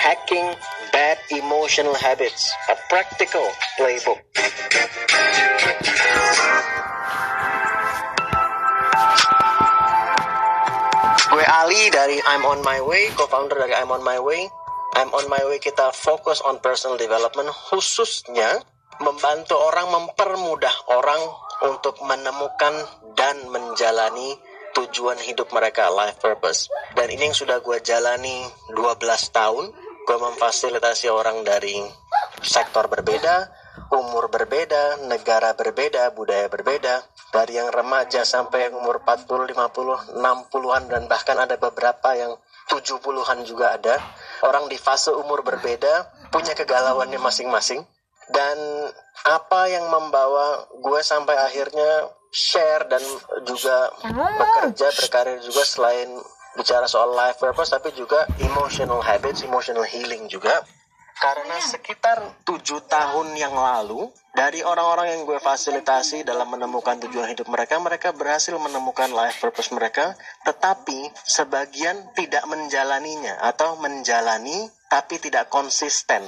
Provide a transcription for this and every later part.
Hacking Bad Emotional Habits, a practical playbook. Gue Ali dari I'm on my way, co-founder dari I'm on my way. I'm on my way kita fokus on personal development khususnya membantu orang mempermudah orang untuk menemukan dan menjalani tujuan hidup mereka, life purpose. Dan ini yang sudah gue jalani 12 tahun. Gue memfasilitasi orang dari sektor berbeda, umur berbeda, negara berbeda, budaya berbeda. Dari yang remaja sampai umur 40, 50, 60-an dan bahkan ada beberapa yang 70-an juga ada. Orang di fase umur berbeda punya kegalauannya masing-masing. Dan apa yang membawa gue sampai akhirnya share dan juga bekerja berkarir juga selain bicara soal life purpose tapi juga emotional habits, emotional healing juga. Karena sekitar tujuh tahun yang lalu, dari orang-orang yang gue fasilitasi dalam menemukan tujuan hidup mereka, mereka berhasil menemukan life purpose mereka, tetapi sebagian tidak menjalaninya atau menjalani tapi tidak konsisten.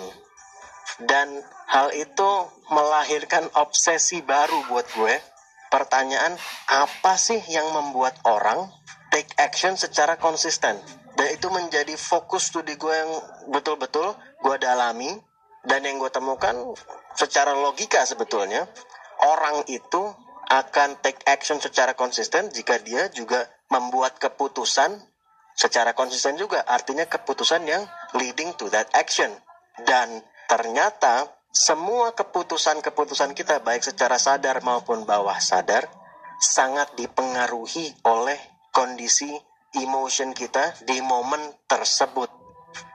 Dan hal itu melahirkan obsesi baru buat gue. Pertanyaan, apa sih yang membuat orang take action secara konsisten? Dan itu menjadi fokus studi gue yang betul-betul gue dalami dan yang gue temukan secara logika sebetulnya orang itu akan take action secara konsisten jika dia juga membuat keputusan secara konsisten juga artinya keputusan yang leading to that action dan ternyata semua keputusan-keputusan kita baik secara sadar maupun bawah sadar sangat dipengaruhi oleh kondisi emotion kita di momen tersebut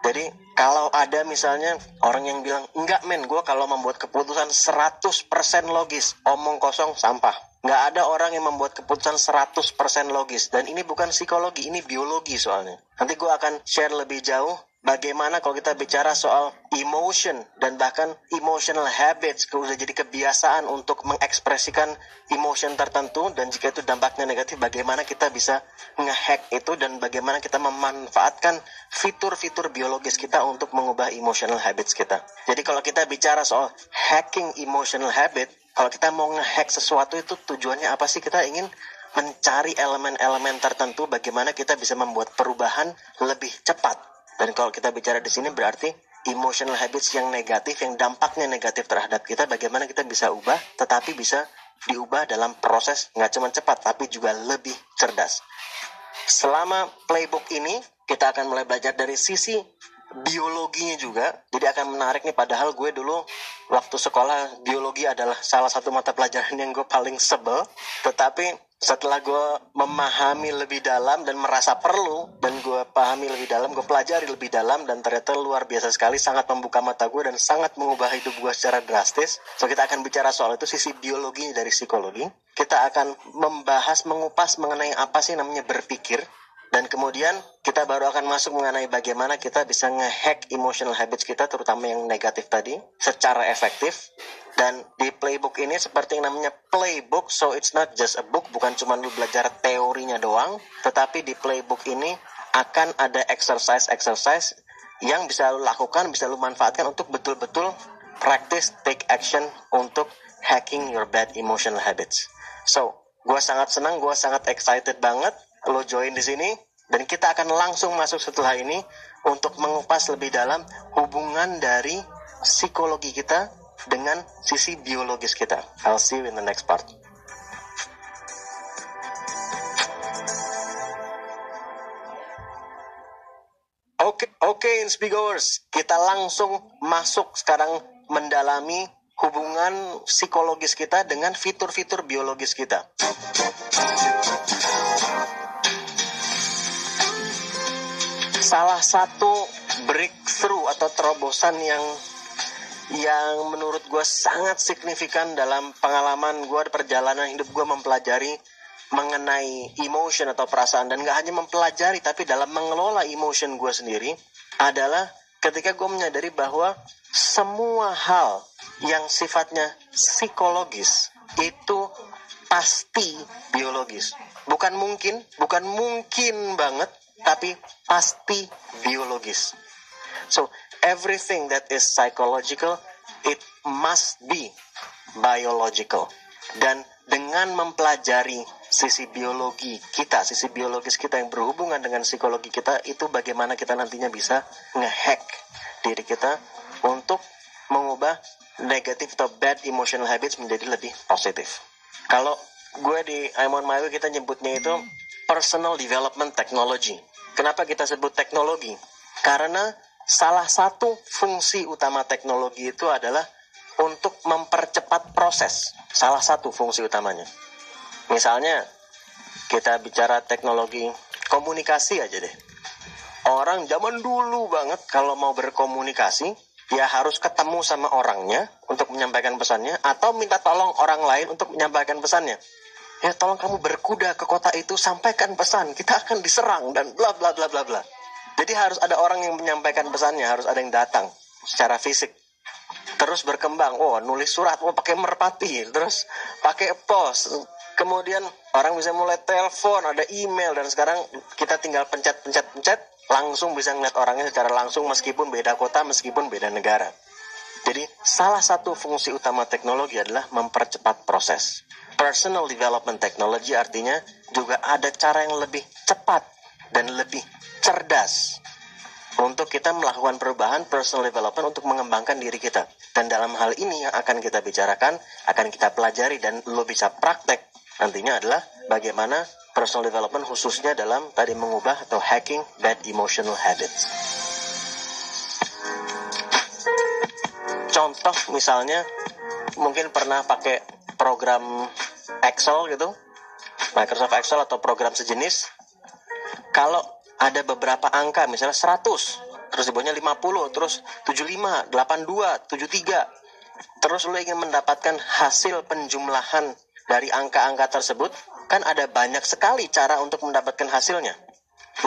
jadi kalau ada misalnya orang yang bilang, enggak men, gue kalau membuat keputusan 100% logis, omong kosong sampah. Nggak ada orang yang membuat keputusan 100% logis. Dan ini bukan psikologi, ini biologi soalnya. Nanti gue akan share lebih jauh bagaimana kalau kita bicara soal emotion dan bahkan emotional habits udah jadi kebiasaan untuk mengekspresikan emotion tertentu dan jika itu dampaknya negatif bagaimana kita bisa ngehack itu dan bagaimana kita memanfaatkan fitur-fitur biologis kita untuk mengubah emotional habits kita. Jadi kalau kita bicara soal hacking emotional habit, kalau kita mau ngehack sesuatu itu tujuannya apa sih? Kita ingin mencari elemen-elemen tertentu bagaimana kita bisa membuat perubahan lebih cepat dan kalau kita bicara di sini berarti emotional habits yang negatif, yang dampaknya negatif terhadap kita, bagaimana kita bisa ubah, tetapi bisa diubah dalam proses nggak cuma cepat, tapi juga lebih cerdas. Selama playbook ini, kita akan mulai belajar dari sisi biologinya juga. Jadi akan menarik nih, padahal gue dulu waktu sekolah biologi adalah salah satu mata pelajaran yang gue paling sebel. Tetapi setelah gue memahami lebih dalam dan merasa perlu dan gue pahami lebih dalam gue pelajari lebih dalam dan ternyata luar biasa sekali sangat membuka mata gue dan sangat mengubah hidup gue secara drastis so kita akan bicara soal itu sisi biologi dari psikologi kita akan membahas mengupas mengenai apa sih namanya berpikir dan kemudian kita baru akan masuk mengenai bagaimana kita bisa ngehack emotional habits kita terutama yang negatif tadi secara efektif dan di playbook ini seperti yang namanya playbook, so it's not just a book, bukan cuma lu belajar teorinya doang, tetapi di playbook ini akan ada exercise-exercise yang bisa lu lakukan, bisa lu manfaatkan untuk betul-betul practice, take action untuk hacking your bad emotional habits. So, gue sangat senang, gue sangat excited banget lo join di sini dan kita akan langsung masuk setelah ini untuk mengupas lebih dalam hubungan dari psikologi kita dengan sisi biologis kita. I'll see you in the next part. Oke, okay, oke, okay, kita langsung masuk sekarang mendalami hubungan psikologis kita dengan fitur-fitur biologis kita. Salah satu breakthrough atau terobosan yang yang menurut gue sangat signifikan dalam pengalaman gue perjalanan hidup gue mempelajari mengenai emotion atau perasaan. Dan gak hanya mempelajari tapi dalam mengelola emotion gue sendiri adalah ketika gue menyadari bahwa semua hal yang sifatnya psikologis itu pasti biologis. Bukan mungkin bukan mungkin banget tapi pasti biologis So everything that is psychological it must be biological. Dan dengan mempelajari sisi biologi kita, sisi biologis kita yang berhubungan dengan psikologi kita, itu bagaimana kita nantinya bisa ngehack diri kita untuk mengubah negatif atau bad emotional habits menjadi lebih positif. Kalau gue di I'm on my way kita nyebutnya itu personal development technology. Kenapa kita sebut teknologi? Karena salah satu fungsi utama teknologi itu adalah untuk mempercepat proses. Salah satu fungsi utamanya. Misalnya kita bicara teknologi komunikasi aja deh. Orang zaman dulu banget kalau mau berkomunikasi ya harus ketemu sama orangnya untuk menyampaikan pesannya atau minta tolong orang lain untuk menyampaikan pesannya. Ya tolong kamu berkuda ke kota itu sampaikan pesan, kita akan diserang dan bla bla bla bla bla. Jadi harus ada orang yang menyampaikan pesannya, harus ada yang datang secara fisik. Terus berkembang, oh nulis surat, oh pakai merpati, terus pakai pos. Kemudian orang bisa mulai telepon, ada email dan sekarang kita tinggal pencet-pencet-pencet langsung bisa ngeliat orangnya secara langsung meskipun beda kota, meskipun beda negara. Jadi salah satu fungsi utama teknologi adalah mempercepat proses. Personal development technology artinya juga ada cara yang lebih cepat dan lebih cerdas untuk kita melakukan perubahan personal development untuk mengembangkan diri kita. Dan dalam hal ini yang akan kita bicarakan, akan kita pelajari dan lo bisa praktek nantinya adalah bagaimana personal development khususnya dalam tadi mengubah atau hacking bad emotional habits. Contoh misalnya mungkin pernah pakai program Excel gitu, Microsoft Excel atau program sejenis. Kalau ada beberapa angka misalnya 100, terus di bawahnya 50, terus 75, 82, 73. Terus lo ingin mendapatkan hasil penjumlahan dari angka-angka tersebut, kan ada banyak sekali cara untuk mendapatkan hasilnya.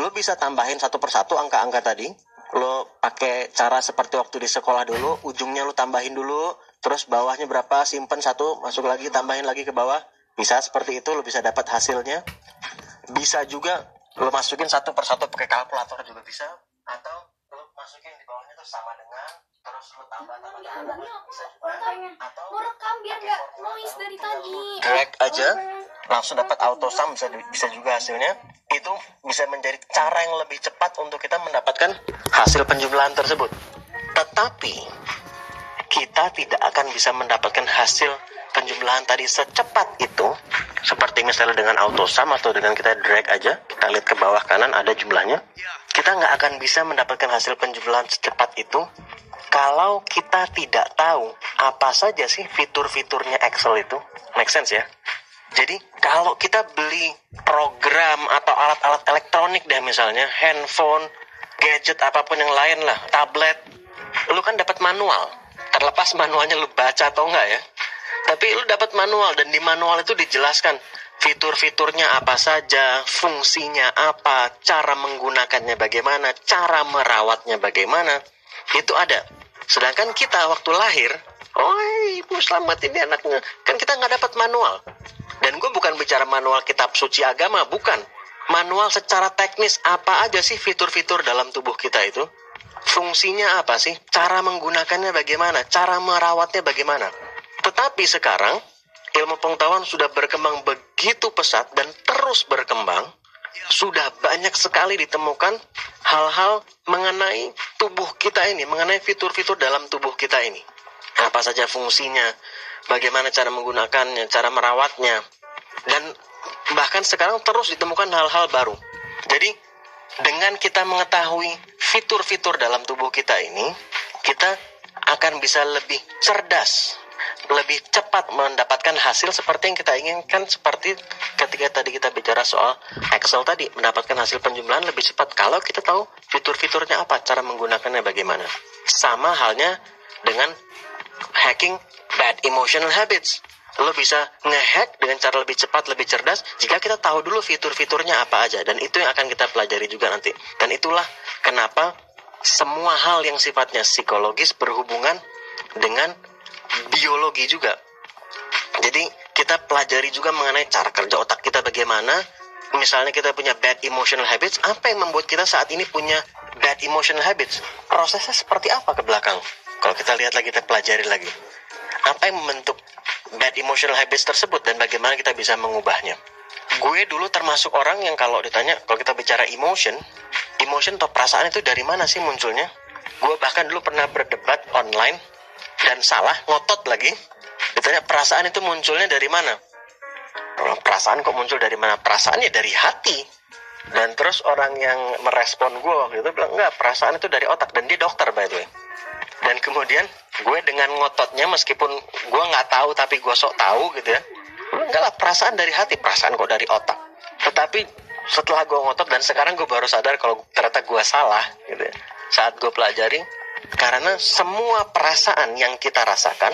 Lo bisa tambahin satu persatu angka-angka tadi. Lo pakai cara seperti waktu di sekolah dulu, ujungnya lo tambahin dulu, terus bawahnya berapa, simpen satu, masuk lagi, tambahin lagi ke bawah. Bisa seperti itu, lo bisa dapat hasilnya. Bisa juga lo masukin satu persatu pakai kalkulator juga bisa. Atau masukin di bawahnya tuh sama dengan terus lo tambah tambah tambah bisa juga. Atau mau rekam biar nggak noise dari tadi. drag aja. Langsung dapat auto sum bisa bisa juga hasilnya. Itu bisa menjadi cara yang lebih cepat untuk kita mendapatkan hasil penjumlahan tersebut. Tetapi kita tidak akan bisa mendapatkan hasil penjumlahan tadi secepat itu seperti misalnya dengan auto sum atau dengan kita drag aja kita lihat ke bawah kanan ada jumlahnya kita nggak akan bisa mendapatkan hasil penjumlahan secepat itu kalau kita tidak tahu apa saja sih fitur-fiturnya Excel itu make sense ya jadi kalau kita beli program atau alat-alat elektronik deh misalnya handphone, gadget apa pun yang lain lah, tablet, lu kan dapat manual. Terlepas manualnya lu baca atau enggak ya. Tapi lu dapat manual dan di manual itu dijelaskan fitur-fiturnya apa saja, fungsinya apa, cara menggunakannya bagaimana, cara merawatnya bagaimana. Itu ada. Sedangkan kita waktu lahir, oh ibu selamat ini anaknya. Kan kita nggak dapat manual. Dan gue bukan bicara manual kitab suci agama, bukan. Manual secara teknis apa aja sih fitur-fitur dalam tubuh kita itu? Fungsinya apa sih? Cara menggunakannya bagaimana? Cara merawatnya bagaimana? Tetapi sekarang ilmu pengetahuan sudah berkembang begitu pesat dan terus berkembang. Sudah banyak sekali ditemukan hal-hal mengenai tubuh kita ini, mengenai fitur-fitur dalam tubuh kita ini. Apa saja fungsinya, bagaimana cara menggunakannya, cara merawatnya, dan bahkan sekarang terus ditemukan hal-hal baru. Jadi dengan kita mengetahui fitur-fitur dalam tubuh kita ini, kita akan bisa lebih cerdas, lebih cepat mendapatkan hasil seperti yang kita inginkan seperti ketika tadi kita bicara soal Excel tadi mendapatkan hasil penjumlahan lebih cepat kalau kita tahu fitur-fiturnya apa, cara menggunakannya bagaimana. Sama halnya dengan hacking bad emotional habits. Lo bisa ngehack dengan cara lebih cepat, lebih cerdas jika kita tahu dulu fitur-fiturnya apa aja. Dan itu yang akan kita pelajari juga nanti. Dan itulah kenapa semua hal yang sifatnya psikologis berhubungan dengan biologi juga. Jadi kita pelajari juga mengenai cara kerja otak kita bagaimana, misalnya kita punya bad emotional habits, apa yang membuat kita saat ini punya bad emotional habits? Prosesnya seperti apa ke belakang? Kalau kita lihat lagi, kita pelajari lagi. Apa yang membentuk bad emotional habits tersebut dan bagaimana kita bisa mengubahnya? Gue dulu termasuk orang yang kalau ditanya, kalau kita bicara emotion, emotion atau perasaan itu dari mana sih munculnya? Gue bahkan dulu pernah berdebat online dan salah, ngotot lagi. Ditanya perasaan itu munculnya dari mana? perasaan kok muncul dari mana? Perasaannya dari hati. Dan terus orang yang merespon gue waktu itu bilang enggak perasaan itu dari otak. Dan dia dokter by the way. Dan kemudian gue dengan ngototnya meskipun gue nggak tahu tapi gue sok tahu gitu ya enggak lah perasaan dari hati perasaan kok dari otak. Tetapi setelah gue ngotot dan sekarang gue baru sadar kalau ternyata gue salah gitu ya saat gue pelajari karena semua perasaan yang kita rasakan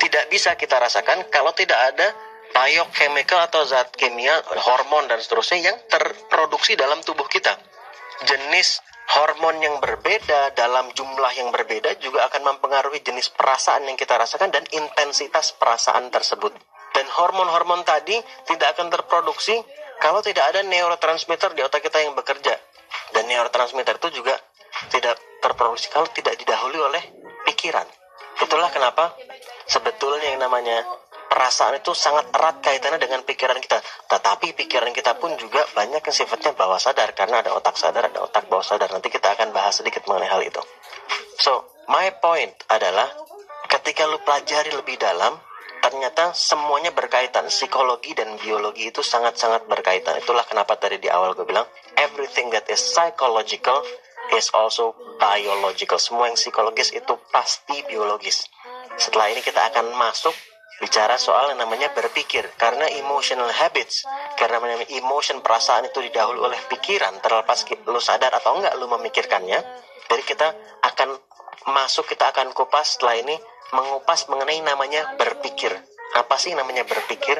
tidak bisa kita rasakan kalau tidak ada biochemical atau zat kimia, hormon dan seterusnya yang terproduksi dalam tubuh kita. Jenis hormon yang berbeda dalam jumlah yang berbeda juga akan mempengaruhi jenis perasaan yang kita rasakan dan intensitas perasaan tersebut. Dan hormon-hormon tadi tidak akan terproduksi kalau tidak ada neurotransmitter di otak kita yang bekerja. Dan neurotransmitter itu juga tidak terproduksi kalau tidak didahului oleh pikiran. Itulah kenapa sebetulnya yang namanya perasaan itu sangat erat kaitannya dengan pikiran kita. Tetapi pikiran kita pun juga banyak yang sifatnya bawah sadar karena ada otak sadar, ada otak bawah sadar. Nanti kita akan bahas sedikit mengenai hal itu. So, my point adalah ketika lu pelajari lebih dalam, ternyata semuanya berkaitan. Psikologi dan biologi itu sangat-sangat berkaitan. Itulah kenapa tadi di awal gue bilang, everything that is psychological is also biological. Semua yang psikologis itu pasti biologis. Setelah ini kita akan masuk bicara soal yang namanya berpikir karena emotional habits karena namanya emotion perasaan itu didahului oleh pikiran terlepas lu sadar atau enggak lu memikirkannya jadi kita akan masuk kita akan kupas setelah ini mengupas mengenai namanya berpikir apa sih namanya berpikir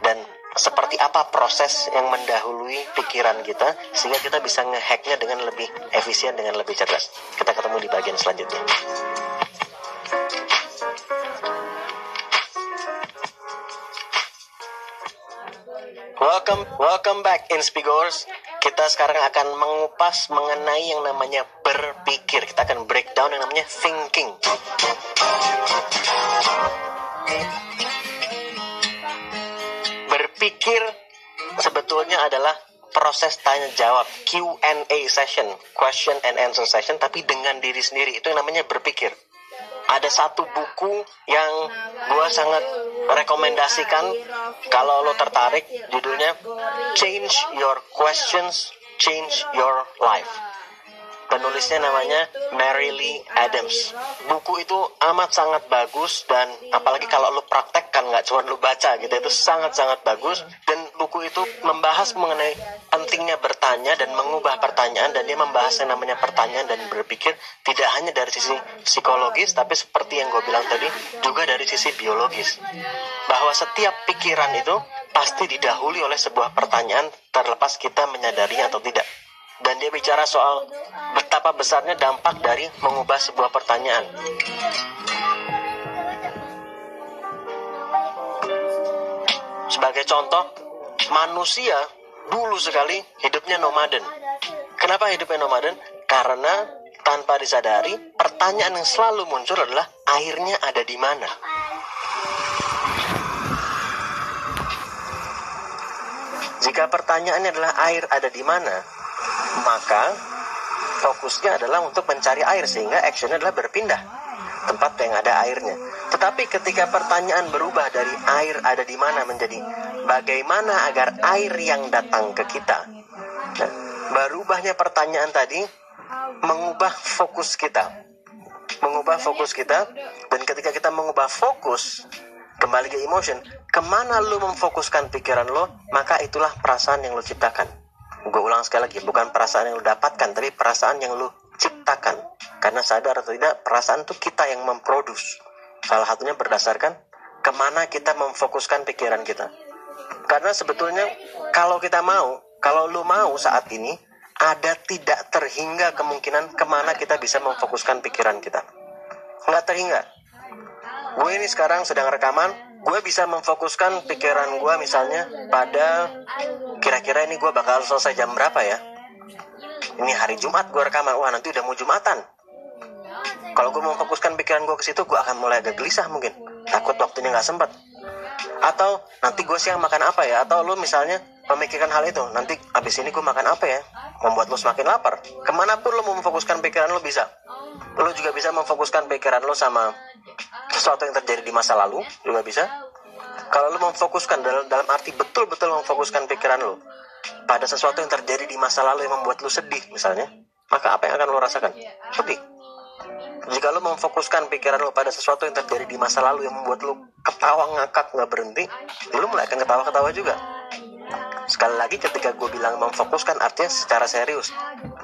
dan seperti apa proses yang mendahului pikiran kita sehingga kita bisa ngehacknya dengan lebih efisien dengan lebih cerdas kita ketemu di bagian selanjutnya Welcome, welcome back Inspigors. Kita sekarang akan mengupas mengenai yang namanya berpikir. Kita akan breakdown yang namanya thinking. Berpikir sebetulnya adalah proses tanya jawab Q&A session, question and answer session, tapi dengan diri sendiri itu yang namanya berpikir. Ada satu buku yang gue sangat rekomendasikan kalau lo tertarik judulnya Change Your Questions, Change Your Life. Penulisnya namanya Mary Lee Adams. Buku itu amat sangat bagus dan apalagi kalau lo praktekkan nggak cuma lo baca gitu itu sangat-sangat bagus. Dan buku itu membahas mengenai pentingnya bertanya dan mengubah pertanyaan dan dia membahas yang namanya pertanyaan dan berpikir tidak hanya dari sisi psikologis tapi seperti yang gue bilang tadi juga dari sisi biologis. Bahwa setiap pikiran itu pasti didahului oleh sebuah pertanyaan terlepas kita menyadarinya atau tidak dan dia bicara soal betapa besarnya dampak dari mengubah sebuah pertanyaan. Sebagai contoh, manusia dulu sekali hidupnya nomaden. Kenapa hidupnya nomaden? Karena tanpa disadari, pertanyaan yang selalu muncul adalah airnya ada di mana. Jika pertanyaannya adalah air ada di mana, maka fokusnya adalah untuk mencari air sehingga actionnya adalah berpindah tempat yang ada airnya. Tetapi ketika pertanyaan berubah dari air ada di mana menjadi bagaimana agar air yang datang ke kita. Nah, berubahnya pertanyaan tadi mengubah fokus kita. Mengubah fokus kita dan ketika kita mengubah fokus kembali ke emotion, ke mana lu memfokuskan pikiran lo, maka itulah perasaan yang lo ciptakan gue ulang sekali lagi bukan perasaan yang lu dapatkan tapi perasaan yang lu ciptakan. Karena sadar atau tidak perasaan itu kita yang memproduksi salah satunya berdasarkan ke mana kita memfokuskan pikiran kita. Karena sebetulnya kalau kita mau kalau lu mau saat ini ada tidak terhingga kemungkinan ke mana kita bisa memfokuskan pikiran kita. Nggak terhingga. Gue ini sekarang sedang rekaman gue bisa memfokuskan pikiran gue misalnya pada kira-kira ini gue bakal selesai jam berapa ya? Ini hari Jumat gue rekaman. Wah nanti udah mau Jumatan. Kalau gue memfokuskan pikiran gue ke situ gue akan mulai agak gelisah mungkin. Takut waktunya nggak sempat atau nanti gue siang makan apa ya? Atau lu misalnya memikirkan hal itu nanti abis ini gue makan apa ya? Membuat lu semakin lapar. Ke mana pun lu mau memfokuskan pikiran lu bisa. Lu juga bisa memfokuskan pikiran lu sama sesuatu yang terjadi di masa lalu juga bisa. Kalau lu memfokuskan dalam, dalam arti betul-betul memfokuskan pikiran lu pada sesuatu yang terjadi di masa lalu yang membuat lu sedih misalnya maka apa yang akan lu rasakan? Sedih jika lu memfokuskan pikiran lu pada sesuatu yang terjadi di masa lalu yang membuat lu ketawa ngakak nggak berhenti lu mulai akan ketawa-ketawa juga. Sekali lagi ketika gue bilang memfokuskan artinya secara serius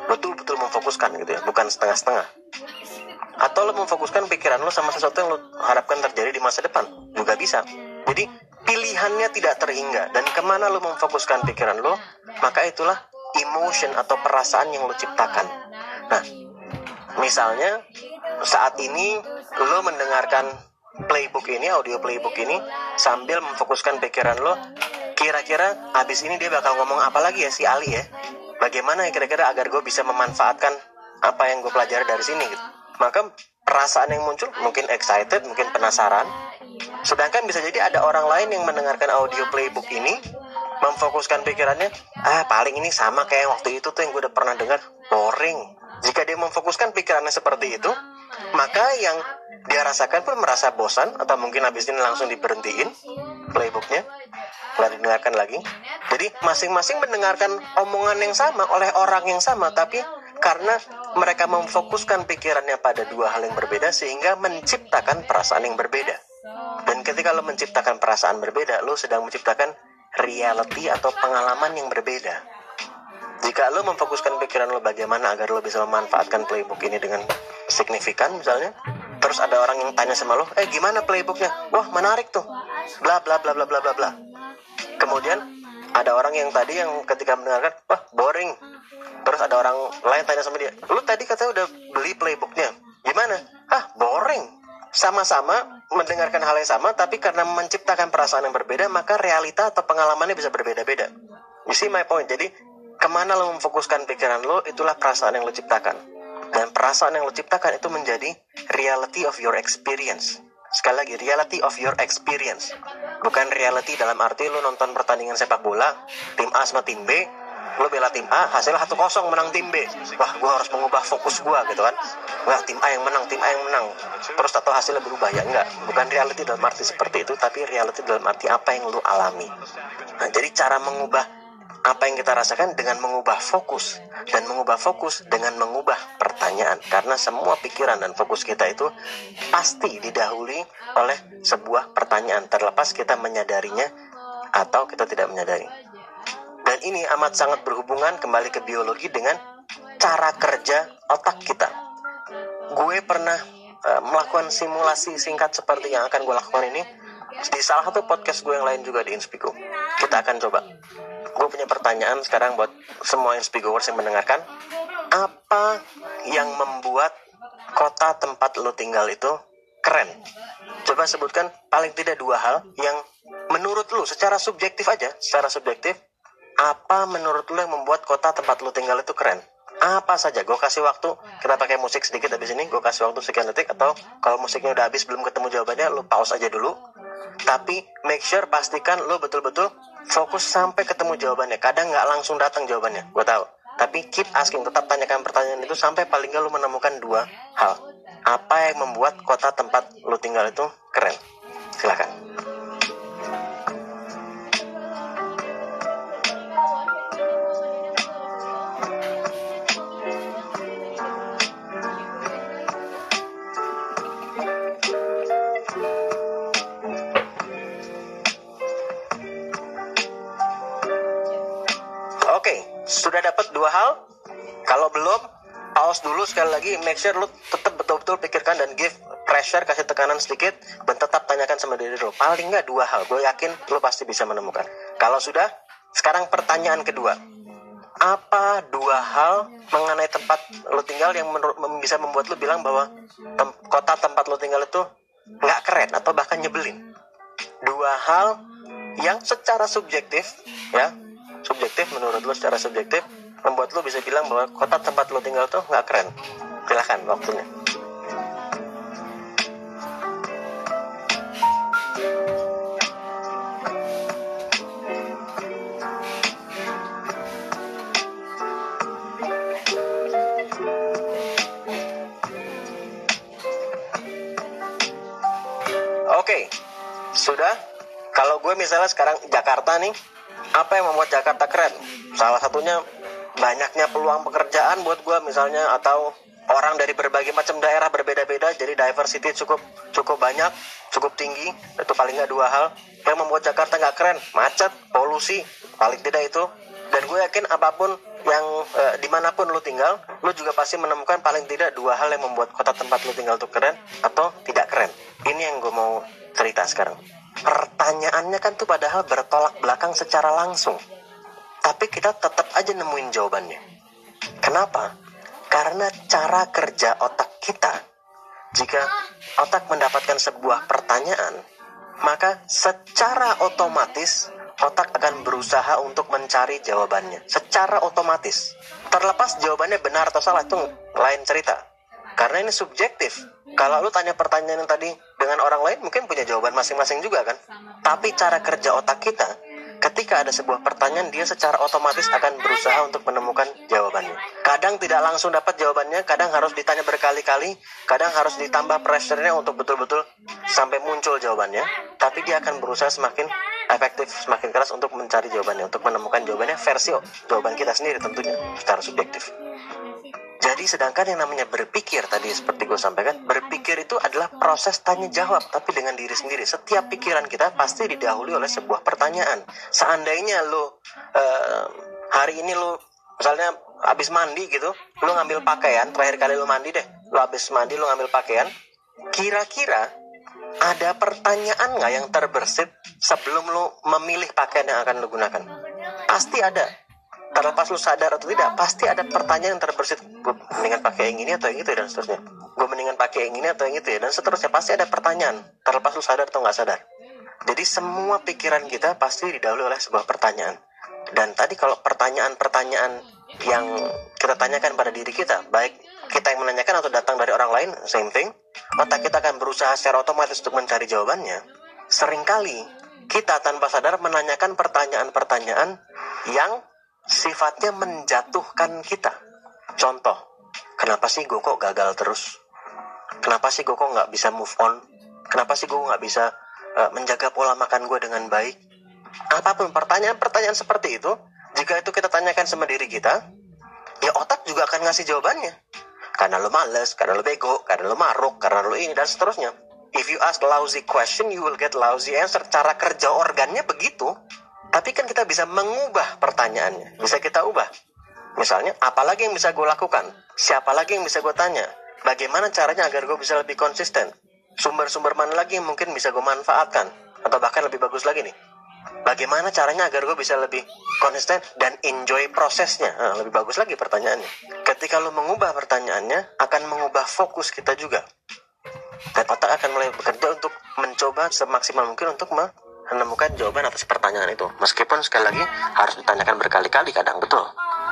betul-betul memfokuskan gitu ya bukan setengah-setengah atau lo memfokuskan pikiran lo sama sesuatu yang lo harapkan terjadi di masa depan. Juga bisa. Jadi pilihannya tidak terhingga. Dan ke mana lo memfokuskan pikiran lo maka itulah emotion atau perasaan yang lo ciptakan. Nah misalnya saat ini lo mendengarkan playbook ini audio playbook ini sambil memfokuskan pikiran lo kira-kira abis ini dia bakal ngomong apa lagi ya si Ali ya? Bagaimana ya kira-kira agar gue bisa memanfaatkan apa yang gue pelajari dari sini gitu. Maka perasaan yang muncul mungkin excited mungkin penasaran. Sedangkan bisa jadi ada orang lain yang mendengarkan audio playbook ini memfokuskan pikirannya ah paling ini sama kayak waktu itu tuh yang gue udah pernah dengar. Boring. Jika dia memfokuskan pikirannya seperti itu maka yang dia rasakan pun merasa bosan atau mungkin habis ini langsung diberhentiin playbooknya nggak didengarkan lagi. Jadi masing-masing mendengarkan omongan yang sama oleh orang yang sama tapi karena mereka memfokuskan pikirannya pada dua hal yang berbeda sehingga menciptakan perasaan yang berbeda. Dan ketika lo menciptakan perasaan berbeda lo sedang menciptakan reality atau pengalaman yang berbeda. Jika lo memfokuskan pikiran lo bagaimana agar lo bisa memanfaatkan playbook ini dengan signifikan misalnya terus ada orang yang tanya sama lo eh gimana playbooknya? Wah menarik tuh. Bla bla bla bla bla bla bla. Kemudian ada orang yang tadi yang ketika mendengarkan wah boring. Terus ada orang lain tanya sama dia lu tadi katanya udah beli playbooknya? Gimana? Ah boring. Sama-sama mendengarkan hal yang sama tapi karena menciptakan perasaan yang berbeda maka realita atau pengalamannya bisa berbeda-beda. You see my point? Jadi ke mana lo memfokuskan pikiran lo itulah perasaan yang lo ciptakan. Dan perasaan yang lo ciptakan itu menjadi reality of your experience sekali lagi reality of your experience. Bukan reality dalam arti lu nonton pertandingan sepak bola tim A sama tim B lu bela tim A hasilnya satu kosong menang tim B. Wah gue harus mengubah fokus gue gitu kan. Wah tim A yang menang tim A yang menang. Terus atau hasilnya berubah ya enggak. Bukan reality dalam arti seperti itu tapi reality dalam arti apa yang lu alami. Nah jadi cara mengubah apa yang kita rasakan dengan mengubah fokus dan mengubah fokus dengan mengubah pertanyaan. Karena semua pikiran dan fokus kita itu pasti didahului oleh sebuah pertanyaan. Terlepas kita menyadarinya atau kita tidak menyadari. Dan ini amat sangat berhubungan kembali ke biologi dengan cara kerja otak kita. Gue pernah uh, melakukan simulasi singkat seperti yang akan gue lakukan ini di salah satu podcast gue yang lain juga di Inspigo kita akan coba gue punya pertanyaan sekarang buat semua Inspigowers yang mendengarkan. Apa yang membuat kota tempat lo tinggal itu keren? Coba sebutkan paling tidak dua hal yang menurut lo secara subjektif aja, secara subjektif, apa menurut lo yang membuat kota tempat lo tinggal itu keren? Apa saja, gue kasih waktu, kita pakai musik sedikit habis ini, gue kasih waktu sekian detik, atau kalau musiknya udah habis belum ketemu jawabannya, lo pause aja dulu. Tapi make sure pastikan lo betul-betul fokus sampai ketemu jawabannya. Kadang nggak langsung datang jawabannya gue tahu. Tapi keep asking tetap tanyakan pertanyaan itu sampai paling nggak lu menemukan dua hal. Apa yang membuat kota tempat lu tinggal itu keren? Silakan sudah dapat dua hal. Kalau belum, pause dulu sekali lagi. Make sure lu tetap betul-betul pikirkan dan give pressure, kasih tekanan sedikit, dan tetap tanyakan sama diri lu. Paling nggak dua hal. Gue yakin lu pasti bisa menemukan. Kalau sudah, sekarang pertanyaan kedua. Apa dua hal mengenai tempat lu tinggal yang menurut bisa membuat lu bilang bahwa tem kota tempat lu tinggal itu nggak keren atau bahkan nyebelin? dua hal yang secara subjektif ya subjektif menurut lo secara subjektif membuat lo bisa bilang bahwa kota tempat lo tinggal tuh nggak keren silahkan waktunya Oke, sudah. Kalau gue misalnya sekarang Jakarta nih, apa yang membuat Jakarta keren? Salah satunya banyaknya peluang pekerjaan buat gue misalnya atau orang dari berbagai macam daerah berbeda-beda jadi diversity cukup cukup banyak cukup tinggi itu paling nggak dua hal. Yang membuat Jakarta nggak keren macet polusi paling tidak itu. Dan gue yakin apa pun yang eh, di mana pun lu tinggal lu juga pasti menemukan paling tidak dua hal yang membuat kota tempat lu tinggal tuh keren atau tidak keren. Ini yang gue mau cerita sekarang pertanyaannya kan tuh padahal bertolak belakang secara langsung tapi kita tetap aja nemuin jawabannya kenapa karena cara kerja otak kita jika otak mendapatkan sebuah pertanyaan maka secara otomatis otak akan berusaha untuk mencari jawabannya secara otomatis. Terlepas jawabannya benar atau salah itu lain cerita. Karena ini subjektif. Kalau lu tanya pertanyaan yang tadi dengan orang lain mungkin punya jawaban masing-masing juga kan. Tapi cara kerja otak kita ketika ada sebuah pertanyaan dia secara otomatis akan berusaha untuk menemukan jawabannya. Kadang tidak langsung dapat jawabannya, kadang harus ditanya berkali-kali, kadang harus ditambah pressure-nya untuk betul-betul sampai muncul jawabannya. Tapi dia akan berusaha semakin efektif, semakin keras untuk mencari jawabannya, untuk menemukan jawabannya versi jawaban kita sendiri tentunya secara subjektif. Jadi sedangkan yang namanya berpikir tadi seperti gue sampaikan, berpikir itu adalah proses tanya jawab tapi dengan diri sendiri. Setiap pikiran kita pasti didahului oleh sebuah pertanyaan. Seandainya lo uh, hari ini lo misalnya habis mandi gitu, lo ngambil pakaian, terakhir kali lo mandi deh, lo habis mandi lo ngambil pakaian, kira-kira ada pertanyaan nggak yang terbersit sebelum lo memilih pakaian yang akan lo gunakan? Pasti ada terlepas lu sadar atau tidak pasti ada pertanyaan yang terbersit. Gue mendingan pakai yang ini atau yang itu dan seterusnya. Gue mendingan pakai yang ini atau yang itu ya dan seterusnya. Pasti ada pertanyaan terlepas lu sadar atau nggak sadar. Jadi semua pikiran kita pasti didahului oleh sebuah pertanyaan. Dan tadi kalau pertanyaan-pertanyaan yang kita tanyakan pada diri kita baik kita yang menanyakan atau datang dari orang lain same thing otak kita akan berusaha secara otomatis untuk mencari jawabannya. Seringkali kita tanpa sadar menanyakan pertanyaan-pertanyaan yang sifatnya menjatuhkan kita. Contoh, kenapa sih gue kok gagal terus? Kenapa sih gue kok nggak bisa move on? Kenapa sih gue nggak bisa uh, menjaga pola makan gue dengan baik? Apa pun pertanyaan-pertanyaan seperti itu, jika itu kita tanyakan sama diri kita, ya otak juga akan ngasih jawabannya. Karena lo males, karena lo bego, karena lo maruk, karena lo ini, dan seterusnya. If you ask lousy question, you will get lousy answer. Cara kerja organnya begitu. Tapi kan kita bisa mengubah pertanyaannya. Bisa kita ubah. Misalnya, apalagi yang bisa gue lakukan? Siapa lagi yang bisa gue tanya? Bagaimana caranya agar gue bisa lebih konsisten? Sumber-sumber mana lagi yang mungkin bisa gue manfaatkan? Atau bahkan lebih bagus lagi nih. Bagaimana caranya agar gue bisa lebih konsisten dan enjoy prosesnya? Nah, lebih bagus lagi pertanyaannya. Ketika lo mengubah pertanyaannya, akan mengubah fokus kita juga. Dan otak akan mulai bekerja untuk mencoba semaksimal mungkin untuk menemukan jawaban atas pertanyaan itu. Meskipun sekali lagi harus ditanyakan berkali-kali kadang betul.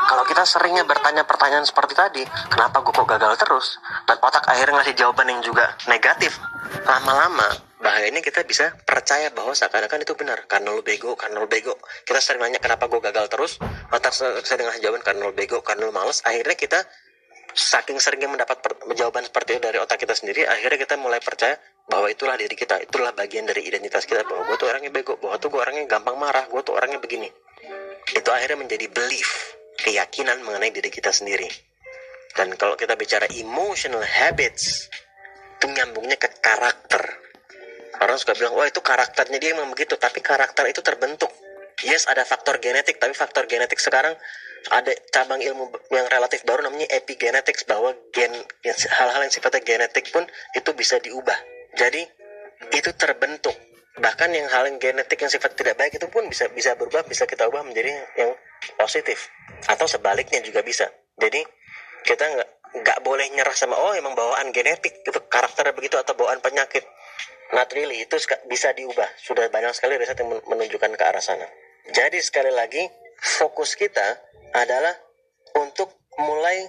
Kalau kita seringnya bertanya pertanyaan seperti tadi, kenapa gue kok gagal terus? Dan otak akhirnya ngasih jawaban yang juga negatif. Lama-lama, bahayanya kita bisa percaya bahwa seakan-akan itu benar. Karena lu bego, karena lu bego. Kita sering nanya kenapa gue gagal terus, otak sering ngasih jawaban karena lu bego, karena lu males. Akhirnya kita saking seringnya mendapat jawaban seperti itu dari otak kita sendiri, akhirnya kita mulai percaya bahwa itulah diri kita, itulah bagian dari identitas kita bahwa gue tuh orangnya bego, bahwa tuh gue orangnya gampang marah, gue tuh orangnya begini. Itu akhirnya menjadi belief, keyakinan mengenai diri kita sendiri. Dan kalau kita bicara emotional habits, itu nyambungnya ke karakter. Orang suka bilang, wah itu karakternya dia memang begitu, tapi karakter itu terbentuk. Yes, ada faktor genetik, tapi faktor genetik sekarang ada cabang ilmu yang relatif baru namanya epigenetics bahwa gen hal-hal yang sifatnya genetik pun itu bisa diubah jadi itu terbentuk. Bahkan yang hal yang genetik yang sifat tidak baik itu pun bisa bisa berubah, bisa kita ubah menjadi yang positif. Atau sebaliknya juga bisa. Jadi kita nggak nggak boleh nyerah sama oh emang bawaan genetik itu karakternya begitu atau bawaan penyakit. not really itu bisa diubah sudah banyak sekali riset yang men- menunjukkan ke arah sana jadi sekali lagi fokus kita adalah untuk mulai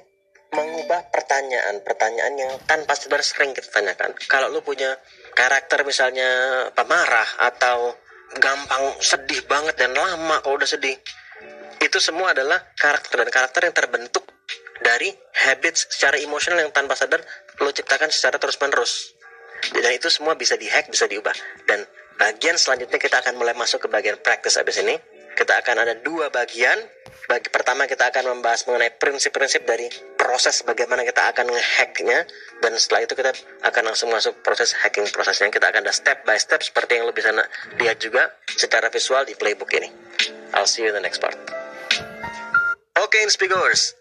mengubah pertanyaan-pertanyaan yang tanpa sadar sering kita tanyakan. Kalau lu punya karakter misalnya pemarah atau gampang sedih banget dan lama kalau udah sedih, itu semua adalah karakter dan karakter yang terbentuk dari habits secara emosional yang tanpa sadar lo ciptakan secara terus-menerus. Dan itu semua bisa dihack, bisa diubah. Dan bagian selanjutnya kita akan mulai masuk ke bagian practice abis ini. Kita akan ada dua bagian. Bagi pertama kita akan membahas mengenai prinsip-prinsip dari proses bagaimana kita akan ngehacknya dan setelah itu kita akan langsung masuk proses hacking prosesnya. Kita akan ada step by step seperti yang lo bisa lihat juga secara visual di playbook ini. I'll see you in the next part. Oke, okay, Inspigors.